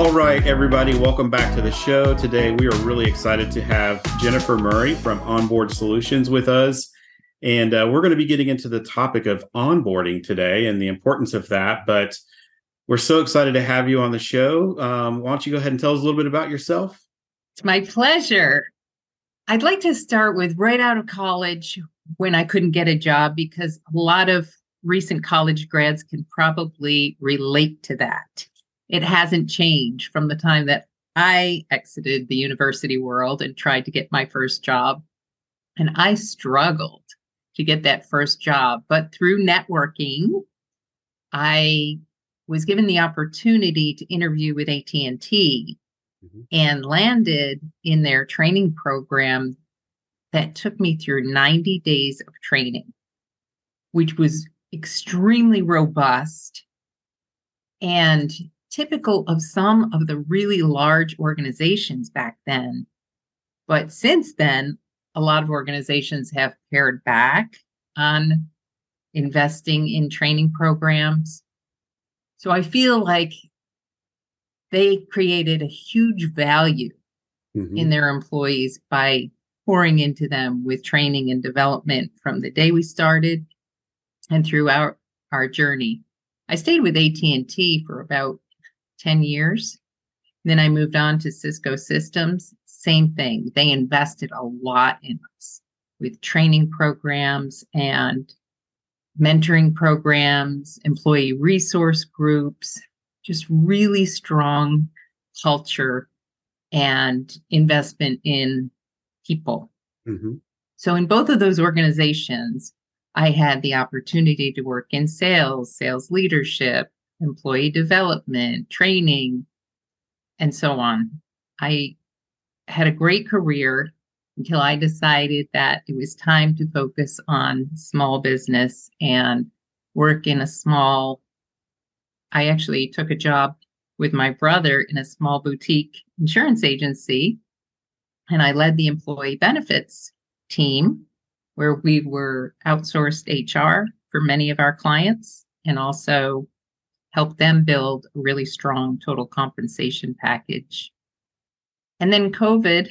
All right, everybody, welcome back to the show. Today, we are really excited to have Jennifer Murray from Onboard Solutions with us. And uh, we're going to be getting into the topic of onboarding today and the importance of that. But we're so excited to have you on the show. Um, why don't you go ahead and tell us a little bit about yourself? It's my pleasure. I'd like to start with right out of college when I couldn't get a job because a lot of recent college grads can probably relate to that. It hasn't changed from the time that I exited the university world and tried to get my first job. And I struggled to get that first job, but through networking, I was given the opportunity to interview with AT&T mm-hmm. and landed in their training program that took me through 90 days of training, which was extremely robust and typical of some of the really large organizations back then. But since then, a lot of organizations have pared back on investing in training programs so I feel like they created a huge value mm-hmm. in their employees by pouring into them with training and development from the day we started and throughout our journey. I stayed with AT&T for about 10 years. Then I moved on to Cisco Systems. Same thing. They invested a lot in us with training programs and mentoring programs, employee resource groups, just really strong culture and investment in people. Mm-hmm. So, in both of those organizations, I had the opportunity to work in sales, sales leadership, employee development, training, and so on. I had a great career until I decided that it was time to focus on small business and work in a small. I actually took a job with my brother in a small boutique insurance agency, and I led the employee benefits team where we were outsourced HR for many of our clients and also helped them build a really strong total compensation package. And then COVID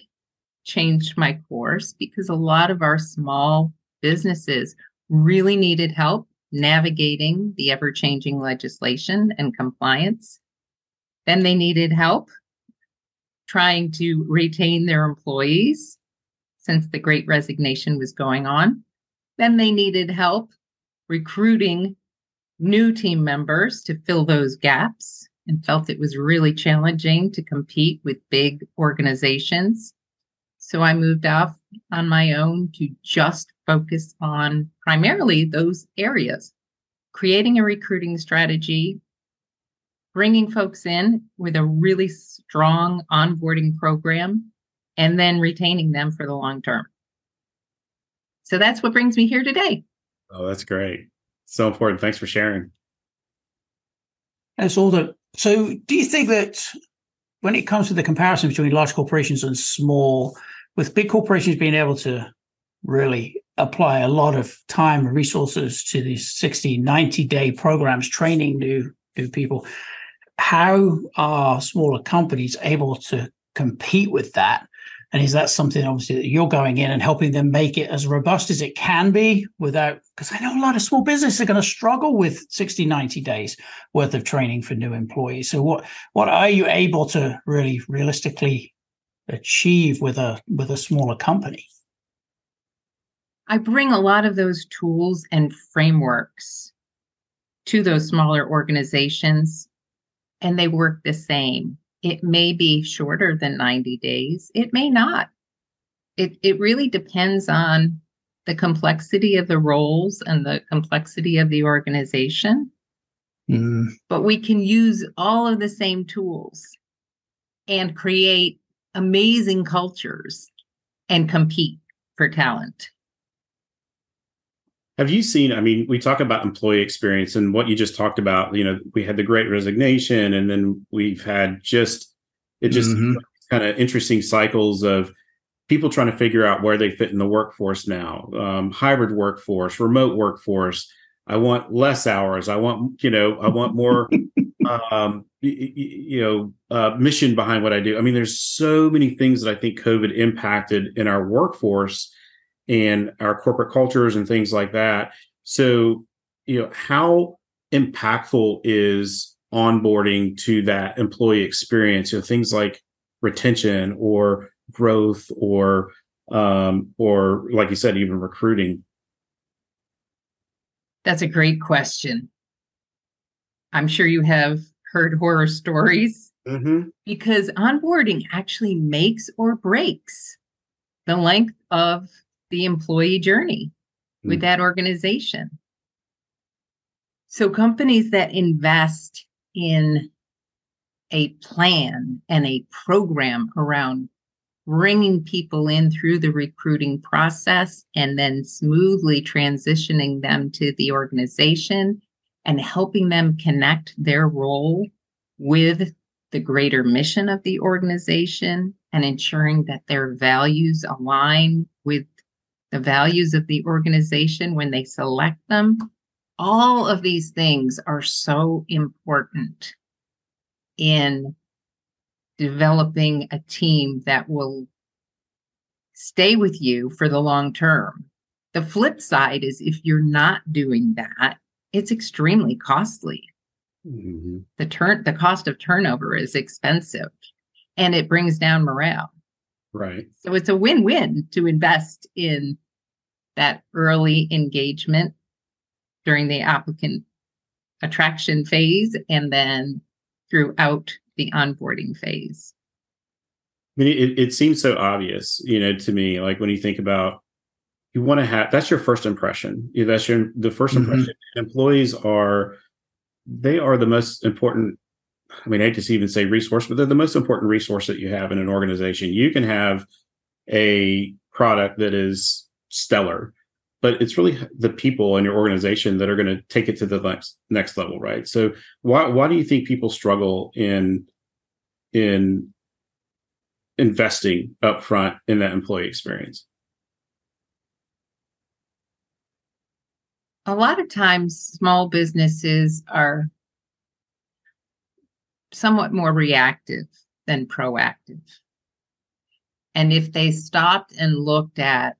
changed my course because a lot of our small businesses really needed help navigating the ever changing legislation and compliance. Then they needed help trying to retain their employees since the great resignation was going on. Then they needed help recruiting new team members to fill those gaps and felt it was really challenging to compete with big organizations. So I moved off on my own to just focus on primarily those areas, creating a recruiting strategy, bringing folks in with a really strong onboarding program, and then retaining them for the long term. So that's what brings me here today. Oh, that's great. So important. Thanks for sharing. That's all that. So, do you think that when it comes to the comparison between large corporations and small, with big corporations being able to really apply a lot of time and resources to these 60 90 day programs training new new people how are smaller companies able to compete with that and is that something obviously that you're going in and helping them make it as robust as it can be without because i know a lot of small businesses are going to struggle with 60 90 days worth of training for new employees. So what what are you able to really realistically achieve with a with a smaller company? I bring a lot of those tools and frameworks to those smaller organizations and they work the same it may be shorter than 90 days it may not it it really depends on the complexity of the roles and the complexity of the organization mm. but we can use all of the same tools and create amazing cultures and compete for talent. Have you seen? I mean, we talk about employee experience and what you just talked about. You know, we had the great resignation, and then we've had just it just mm-hmm. kind of interesting cycles of people trying to figure out where they fit in the workforce now. Um, hybrid workforce, remote workforce. I want less hours. I want, you know, I want more um, you, you know, uh, mission behind what I do. I mean, there's so many things that I think COVID impacted in our workforce and our corporate cultures and things like that. So, you know, how impactful is onboarding to that employee experience? You know, things like retention or growth or um, or like you said, even recruiting. That's a great question. I'm sure you have heard horror stories Mm-hmm. because onboarding actually makes or breaks the length of the employee journey with Mm. that organization. So, companies that invest in a plan and a program around bringing people in through the recruiting process and then smoothly transitioning them to the organization and helping them connect their role with the greater mission of the organization and ensuring that their values align with the values of the organization when they select them. All of these things are so important in developing a team that will stay with you for the long term. The flip side is if you're not doing that, it's extremely costly Mm-hmm. the turn the cost of turnover is expensive and it brings down morale Right. so it's a win-win to invest in that early engagement during the applicant attraction phase and then throughout the onboarding phase I mean, it, it seems so obvious, you know, to me. Like when you think about, you want to have that's your first impression. That's your the 1st Mhm. impression. Employees are, they are the most important. I mean, I hate to even say resource, but they're the most important resource that you have in an organization. You can have a product that is stellar, but it's really the people in your organization that are going to take it to the next next level, right? So, why why do you think people struggle in in investing upfront in that employee experience. a lot of times small businesses are somewhat more reactive than proactive. And if they stopped and looked at,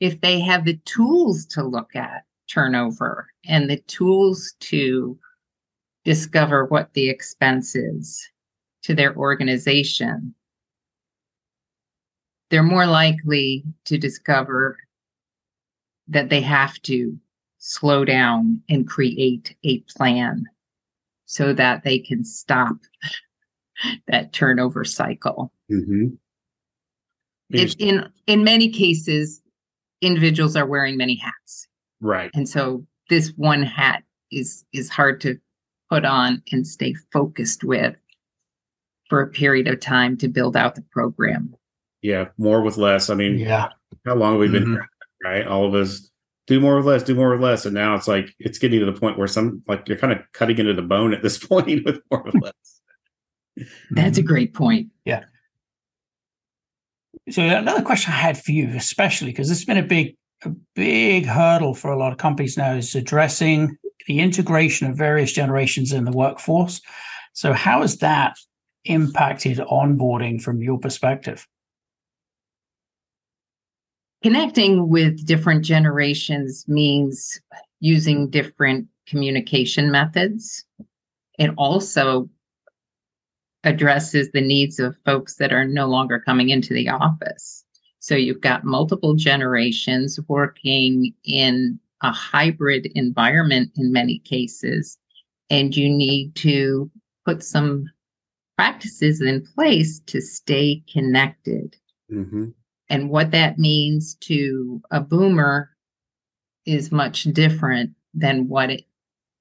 if they have the tools to look at turnover and the tools to discover what the expense is to their organization, they're more likely to discover that they have to slow down and create a plan so that they can stop that turnover cycle. Mm-hmm. If in in many cases, individuals are wearing many hats, right. and so this one hat is is hard to put on and stay focused with for a period of time to build out the program. Yeah, more with less. I mean, Yeah. how long have we been Mhm. here, right? All of us do more with less, do more with less, and now it's like it's getting to the point where some like you're kind of cutting into the bone at this point with more with less. That's a mm-hmm. great point. Yeah. So another question I had for you, especially because this has been a big, a big hurdle for a lot of companies now, is addressing the integration of various generations in the workforce. So how has that impacted onboarding from your perspective? Connecting with different generations means using different communication methods. It also addresses the needs of folks that are no longer coming into the office. So you've got multiple generations working in a hybrid environment in many cases, and you need to put some practices in place to stay connected. Mm-hmm. And what that means to a boomer is much different than what it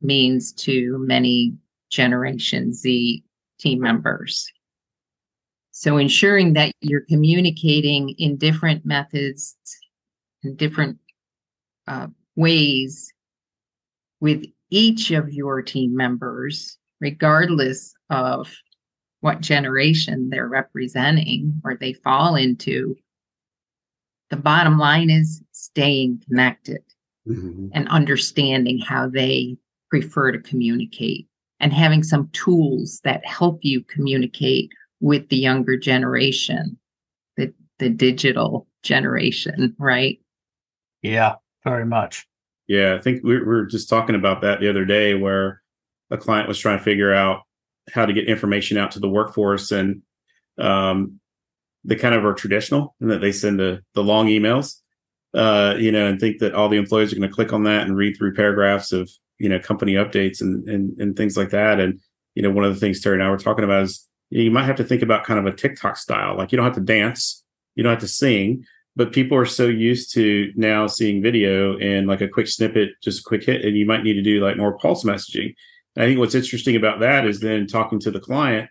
means to many Generation Z team members. So ensuring that you're communicating in different methods and different uh, ways with each of your team members, regardless of what generation they're representing or they fall into. The bottom line is staying connected Mm-hmm. and understanding how they prefer to communicate and having some tools that help you communicate with the younger generation, the the digital generation, right? Yeah, very much. Yeah, I think we were just talking about that the other day where a client was trying to figure out how to get information out to the workforce and um, they kind of are traditional and that they send the, the long emails, uh, you know, and think that all the employees are going to click on that and read through paragraphs of, you know, company updates and, and, and things like that. And, you know, one of the things Terry and I were talking about is you, you might have to think about kind of a TikTok style. Like you don't have to dance, you don't have to sing, but people are so used to now seeing video and like a quick snippet, just a quick hit, and you might need to do like more pulse messaging. I think what's interesting about that is then talking to the client,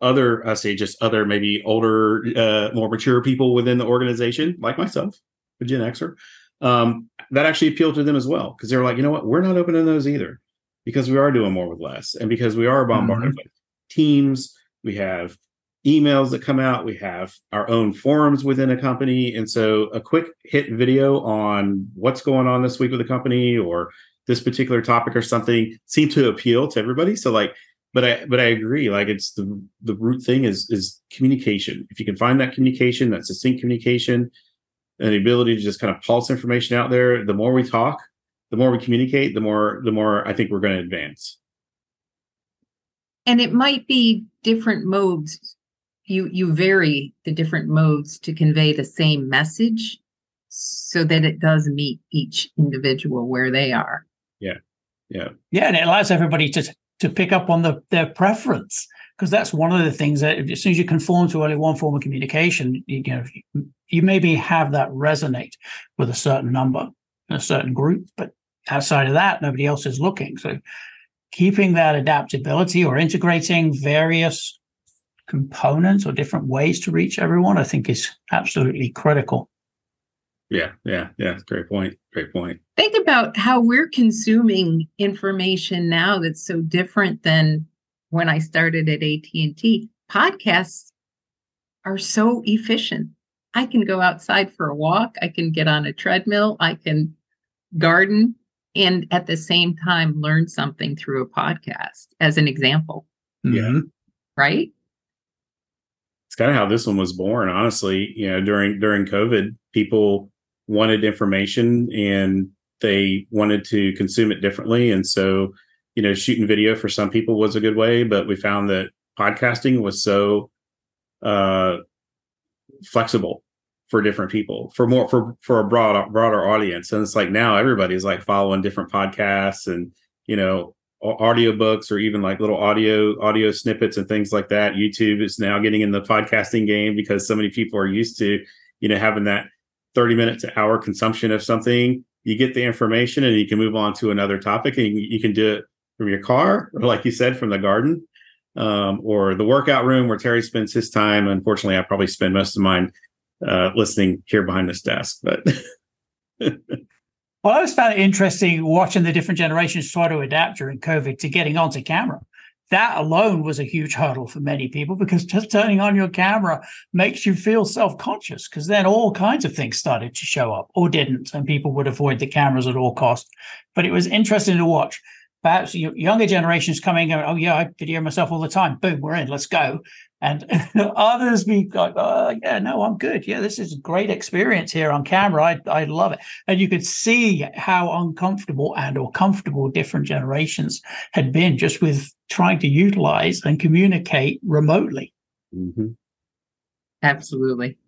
other I say just other maybe older, uh, more mature people within the organization, like myself, a Gen Xer, um, that actually appealed to them as well because they're like, you know what, we're not opening those either because we are doing more with less, and because we are bombarded mm-hmm. with teams, we have emails that come out. We have our own forums within a company. And so a quick hit video on what's going on this week with the company or this particular topic or something seemed to appeal to everybody. So like, but I but I agree. Like it's the the root thing is is communication. If you can find that communication, that succinct communication, and the ability to just kind of pulse information out there, the more we talk, the more we communicate, the more the more I think we're going to advance. And it might be different modes you you vary the different modes to convey the same message so that it does meet each individual where they are yeah yeah yeah and it allows everybody to to pick up on the their preference because that's one of the things that as soon as you conform to only one form of communication you, you know you maybe have that resonate with a certain number a certain group but outside of that nobody else is looking so keeping that adaptability or integrating various components or different ways to reach everyone, I think is absolutely critical. Yeah, yeah, yeah. Great point. Great point. Think about how we're consuming information now that's so different than when I started at AT&T. Podcasts are so efficient. I can go outside for a walk, I can get on a treadmill, I can garden and at the same time learn something through a podcast as an example. Yeah. Mm-hmm. Right? It's kind of how this one was born honestly you know during during covid people wanted information and they wanted to consume it differently. And so you know shooting video for some people was a good way but we found that podcasting was so uh flexible for different people for more for for a broad broader audience. And it's like now everybody's like following different podcasts and you know audiobooks or even like little audio audio snippets and things like that. Youtube is now getting in the podcasting game because so many people are used to you know having that 30 minute to hour consumption of something you get the information and you can move on to another topic and you can do it from your car or like you said from the garden um, or the workout room where terry spends his time unfortunately i probably spend most of mine uh, listening here behind this desk but Well, I always found it interesting watching the different generations try to adapt during COVID to getting onto camera. That alone was a huge hurdle for many people because just turning on your camera makes you feel self conscious because then all kinds of things started to show up or didn't, and people would avoid the cameras at all costs. But it was interesting to watch. Perhaps younger generations coming and oh yeah i video myself all the time. Boom we're in let's go and others be like oh yeah no i'm good. Yeah this is a great experience here on camera. I, I love it. And you could see how uncomfortable and or comfortable different generations had been just with trying to utilize and communicate remotely. Mm-hmm. absolutely.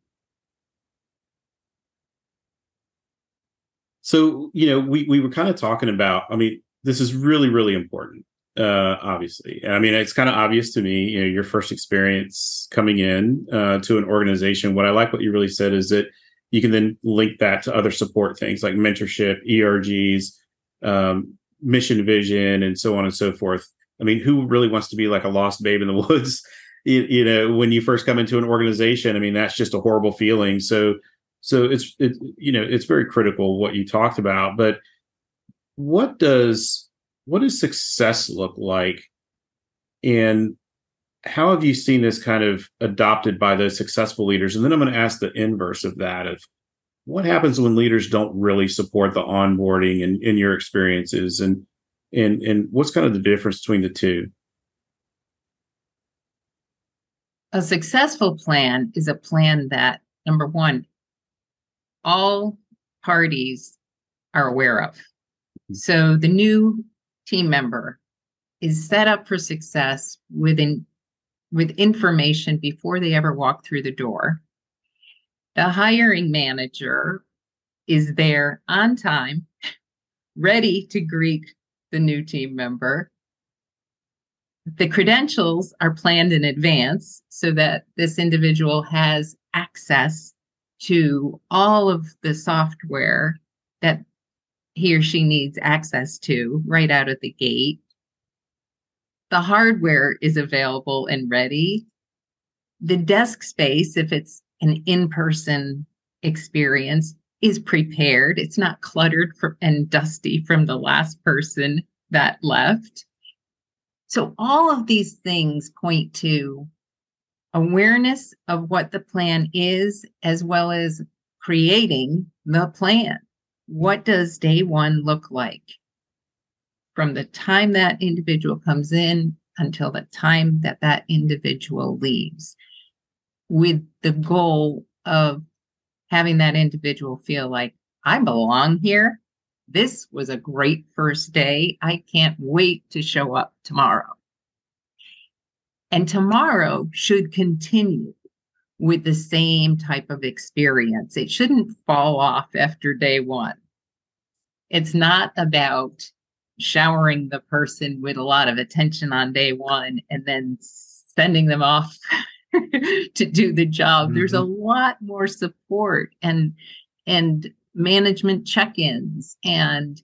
So you know we, we were kind of talking about i mean this is really really important uh obviously. I mean it's kind of obvious to me you know your first experience coming in uh to an organization. What i like what you really said is that you can then link that to other support things like mentorship ERGs um, mission vision and so on and so forth. I mean who really wants to be like a lost babe in the woods you, you know when you first come into an organization? I mean that's just a horrible feeling. So so it's it, you know it's very critical what you talked about. But what does what does success look like and how have you seen this kind of adopted by those successful leaders and then i'm going to ask the inverse of that of what happens when leaders don't really support the onboarding and in your experiences and And and what's kind of the difference between the two? A successful plan is a plan that number one, all parties are aware of. Mm-hmm. So the new team member is set up for success within with information before they ever walk through the door. The hiring manager is there on time, ready to greet the new team member. The credentials are planned in advance so that this individual has access to all of the software that he or she needs access to right out of the gate. The hardware is available and ready. The desk space, if it's an in person experience, is prepared. It's not cluttered for, and dusty from the last person that left. So, all of these things point to awareness of what the plan is, as well as creating the plan. What does day one look like? From the time that individual comes in until the time that that individual leaves, with the goal of having that individual feel like, I belong here. This was a great first day. I can't wait to show up tomorrow. And tomorrow should continue with the same type of experience. It shouldn't fall off after day one. It's not about showering the person with a lot of attention on day one and then sending them off to do the job. Mm-hmm. There's a lot more support and and management check-ins and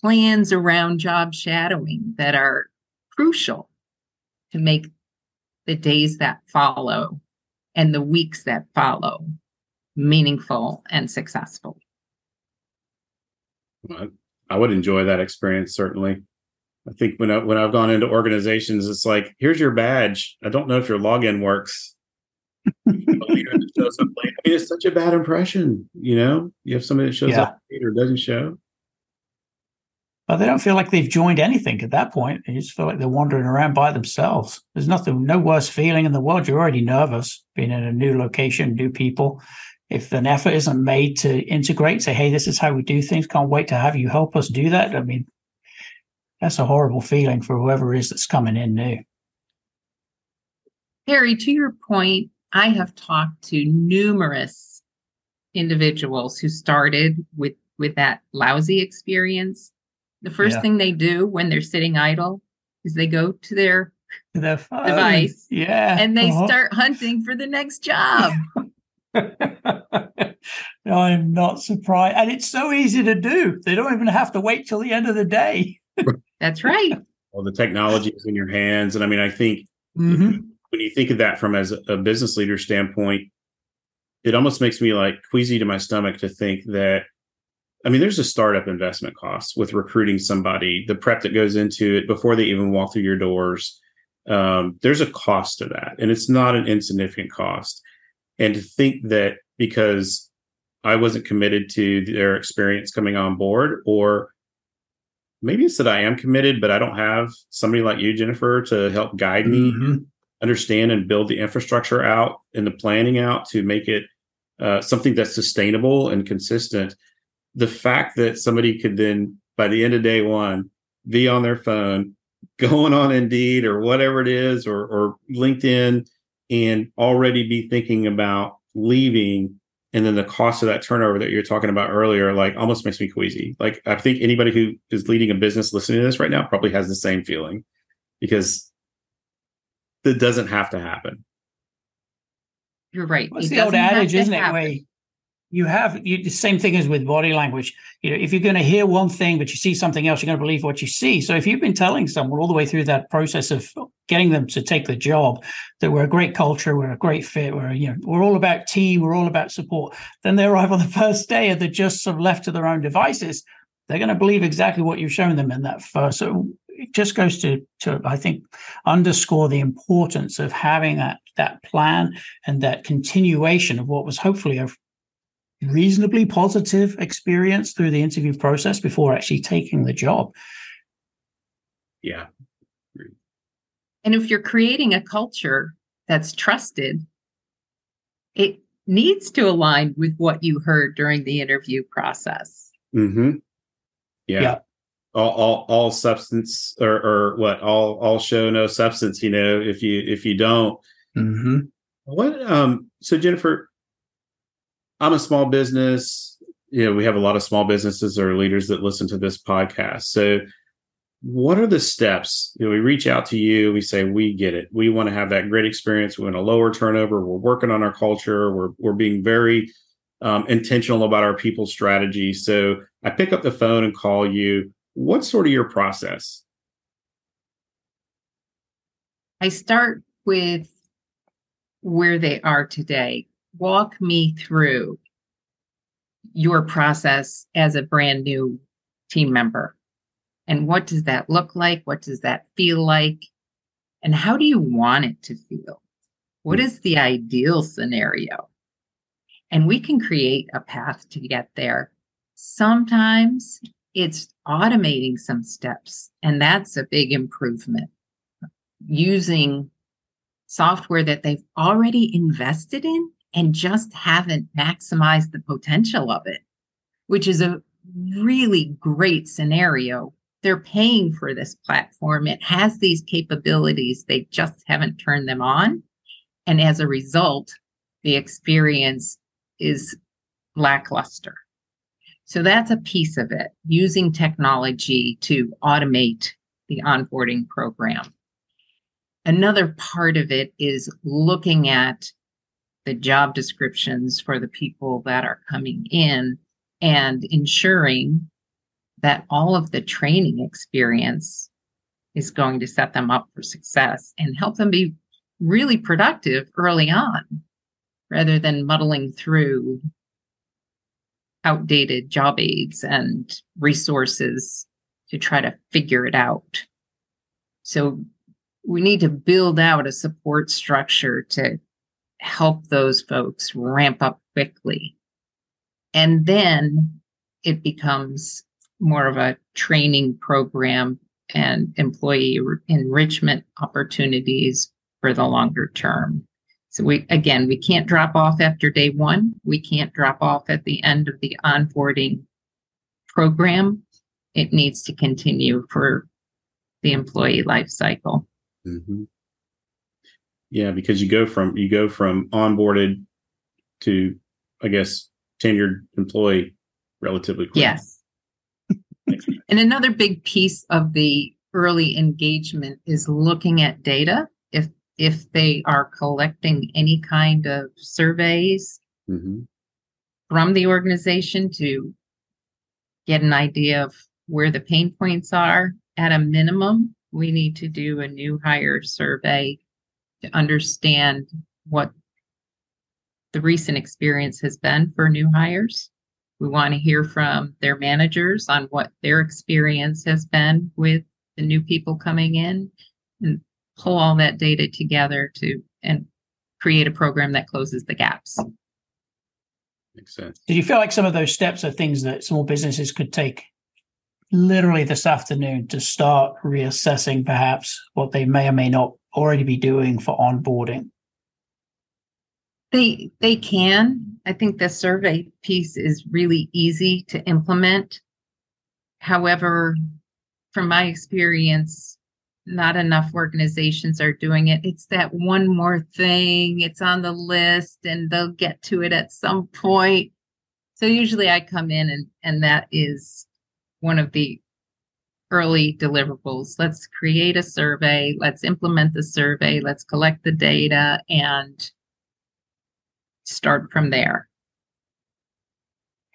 plans around job shadowing that are crucial to make the days that follow and the weeks that follow meaningful and successful. I would enjoy that experience certainly. I think when I, when I've gone into organizations, it's like, here's your badge. I don't know if your login works. I mean, it's such a bad impression. You know, you have somebody that shows yeah. up or doesn't show. But they don't feel like they've joined anything at that point. They just feel like they're wandering around by themselves. There's nothing, no worse feeling in the world. You're already nervous being in a new location, new people. If an effort isn't made to integrate, say, hey, this is how we do things, can't wait to have you help us do that. I mean, that's a horrible feeling for whoever it is that's coming in new. Harry, to your point, I have talked to numerous individuals who started with with that lousy experience. The first yeah. thing they do when they're sitting idle is they go to their, their device, yeah, and they uh-huh. start hunting for the next job. I'm not surprised, and it's so easy to do. They don't even have to wait till the end of the day. That's right. Well, the technology is in your hands. And I mean, I think mm-hmm. when you think of that from as a business leader standpoint, it almost makes me like queasy to my stomach to think that I mean, there's a startup investment cost with recruiting somebody, the prep that goes into it before they even walk through your doors. Um, there's a cost to that, and it's not an insignificant cost. And to think that because I wasn't committed to their experience coming on board, or maybe it's that I am committed, but I don't have somebody like you, Jennifer, to help guide me mm-hmm. understand and build the infrastructure out and the planning out to make it uh, something that's sustainable and consistent. The fact that somebody could then, by the end of day one, be on their phone, going on Indeed or whatever it is, or, or LinkedIn, and already be thinking about leaving and then the cost of that turnover that you're talking about earlier like almost makes me queasy. Like i think anybody who is leading a business listening to this right now probably has the same feeling because that doesn't have to happen. You're right. What's the old adage isn't it way you have you, the same thing as with body language. You know, if you're going to hear one thing but you see something else, you're going to believe what you see. So if you've been telling someone all the way through that process of getting them to take the job that we're a great culture, we're a great fit, we're you know we're all about team, we're all about support, then they arrive on the first day and they're just sort of left to their own devices. They're going to believe exactly what you've shown them in that first. So it just goes to to I think underscore the importance of having that that plan and that continuation of what was hopefully a reasonably positive experience through the interview process before actually taking the job. Yeah. And if you're creating a culture that's trusted, it needs to align with what you heard during the interview process. Mm-hmm. Yeah. Yeah. All, all, all substance or, or what? All, all show, no substance. You know, if you if you don't, Mm-hmm. what? Um. So Jennifer, I'm a small business. You know, we have a lot of small businesses or leaders that listen to this podcast. So, what are the steps? You know, we reach out to you. We say we get it. We want to have that great experience. We want a lower turnover. We're working on our culture. We're we're being very um, intentional about our people strategy. So I pick up the phone and call you. What's sort of your process? I start with where they are today. Walk me through your process as a brand new team member. And what does that look like? What does that feel like? And how do you want it to feel? What is the ideal scenario? And we can create a path to get there. Sometimes it's automating some steps, and that's a big improvement. Using software that they've already invested in and just haven't maximized the potential of it, which is a really great scenario. They're paying for this platform. It has these capabilities. They just haven't turned them on. And as a result, the experience is lackluster. So that's a piece of it, using technology to automate the onboarding program. Another part of it is looking at the job descriptions for the people that are coming in and ensuring that all of the training experience is going to set them up for success and help them be really productive early on rather than muddling through outdated job aids and resources to try to figure it out. So we need to build out a support structure to help those folks ramp up quickly. And then it becomes more of a training program and employee enrichment opportunities for the longer term. So we again, we can't drop off after day 1. We can't drop off at the end of the onboarding program. It needs to continue for the employee life cycle. Mm-hmm. Yeah, because you go from you go from onboarded to, I guess, tenured employee relatively quick. Yes. and another big piece of the early engagement is looking at data. If if they are collecting any kind of surveys Mm-hmm. from the organization to get an idea of where the pain points are, at a minimum, we need to do a new hire survey to understand what the recent experience has been for new hires. We want to hear from their managers on what their experience has been with the new people coming in and pull all that data together to and create a program that closes the gaps. Makes sense. Do you feel like some of those steps are things that small businesses could take literally this afternoon to start reassessing perhaps what they may or may not already be doing for onboarding? They they can. I think the survey piece is really easy to implement. However, from my experience, not enough organizations are doing it. It's that one more thing, it's on the list and they'll get to it at some point. So usually I come in and and that is one of the early deliverables. Let's create a survey, let's implement the survey, let's collect the data and start from there.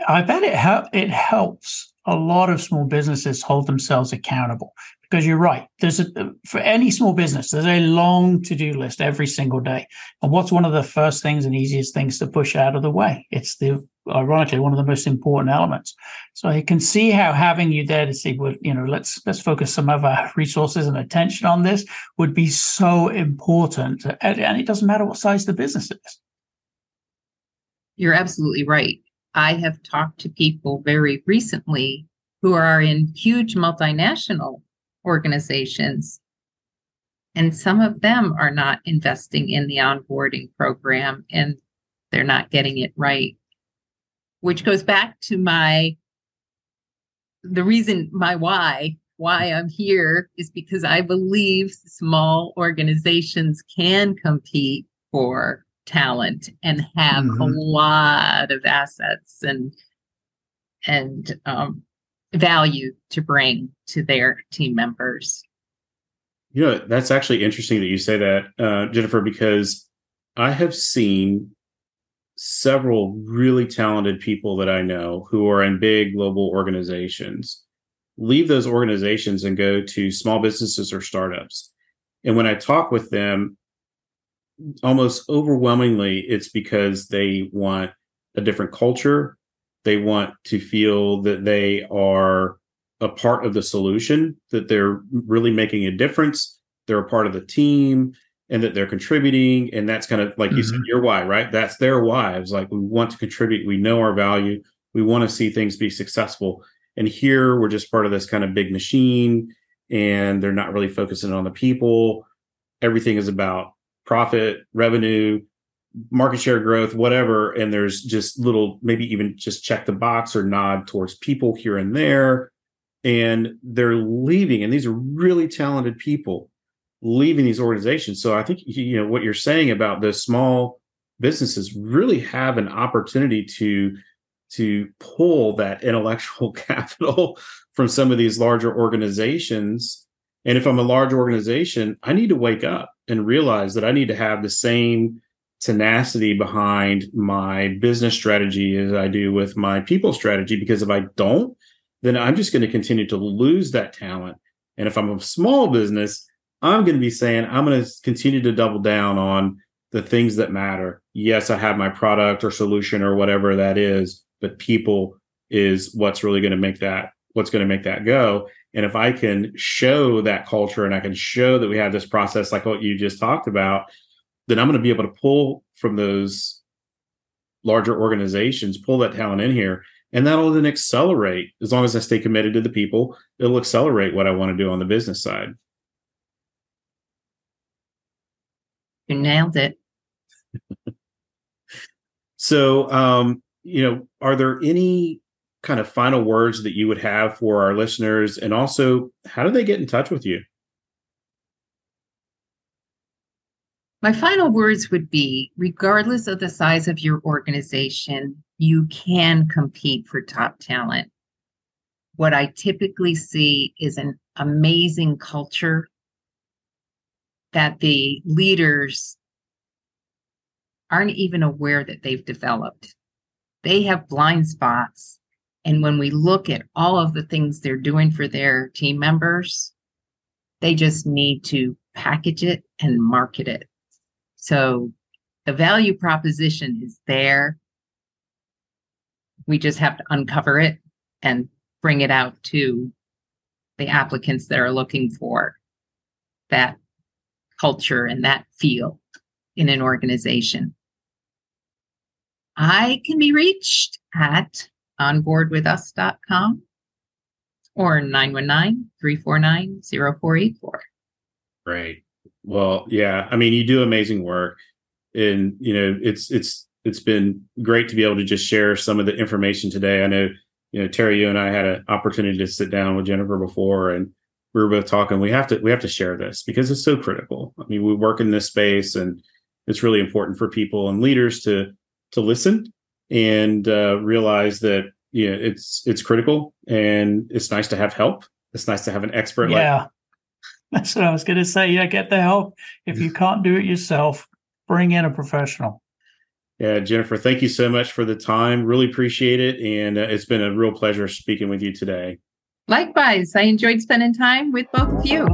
I bet it hel- it helps a lot of small businesses hold themselves accountable because you're right. There's a for any small business, there's a long to-do list every single day. And what's one of the first things and easiest things to push out of the way? It's the ironically one of the most important elements. So I can see how having you there to say, well, you know, let's let's focus some of our resources and attention on this would be so important. And it doesn't matter what size the business is. You're absolutely right. I have talked to people very recently who are in huge multinational organizations. And some of them are not investing in the onboarding program and they're not getting it right, which goes back to my the reason my why why I'm here is because I believe small organizations can compete for talent and have mm-hmm. a lot of assets and and um, value to bring to their team members. You know, that's actually interesting that you say that, uh, Jennifer, because I have seen several really talented people that I know who are in big global organizations leave those organizations and go to small businesses or startups. And when I talk with them, almost overwhelmingly, it's because they want a different culture. They want to feel that they are a part of the solution, that they're really making a difference. They're a part of the team and that they're contributing. And that's kind of like mm-hmm. you said, mm-hmm. your why, right? That's their why. It's like we want to contribute. We know our value. We want to see things be successful. And here we're just part of this kind of big machine and they're not really focusing on the people. Everything is about profit, revenue, market share growth, whatever. And there's just little, maybe even just check the box or nod towards people here and there. And they're leaving. And these are really talented people leaving these organizations. So I think, you know, what you're saying about those small businesses really have an opportunity to to pull that intellectual capital from some of these larger organizations. And if I'm a large organization, I need to wake up and realize that I need to have the same tenacity behind my business strategy as I do with my people strategy. Because if I don't, then I'm just going to continue to lose that talent. And if I'm a small business, I'm going to be saying, I'm going to continue to double down on the things that matter. Yes, I have my product or solution or whatever that is, but people is what's really going to make that what's going to make that go and if i can show that culture and i can show that we have this process like what you just talked about then i'm going to be able to pull from those larger organizations pull that talent in here and that'll then accelerate as long as i stay committed to the people it'll accelerate what i want to do on the business side you nailed it so um you know, are there any kind of final words that you would have for our listeners? And also, how do they get in touch with you? My final words would be regardless of the size of your organization, you can compete for top talent. What I typically see is an amazing culture that the leaders aren't even aware that they've developed they have blind spots. And when we look at all of the things they're doing for their team members, they just need to package it and market it. So the value proposition is there. We just have to uncover it and bring it out to the applicants that are looking for that culture and that feel in an organization. I can be reached at onboardwithus.com or 919-349-0484. Right. Well, yeah. I mean, you do amazing work. And you know, it's it's it's been great to be able to just share some of the information today. I know, you know, Terry, you and I had an opportunity to sit down with Jennifer before and we were both talking. We have to we have to share this because it's so critical. I mean, we work in this space and it's really important for people and leaders to to listen and uh, realize that yeah, it's it's critical and it's nice to have help. It's nice to have an expert. Yeah, like- that's what I was going to say. Yeah, get the help if you can't do it yourself. Bring in a professional. Yeah, Jennifer, thank you so much for the time. Really appreciate it, and uh, it's been a real pleasure speaking with you today. Likewise, I enjoyed spending time with both of you.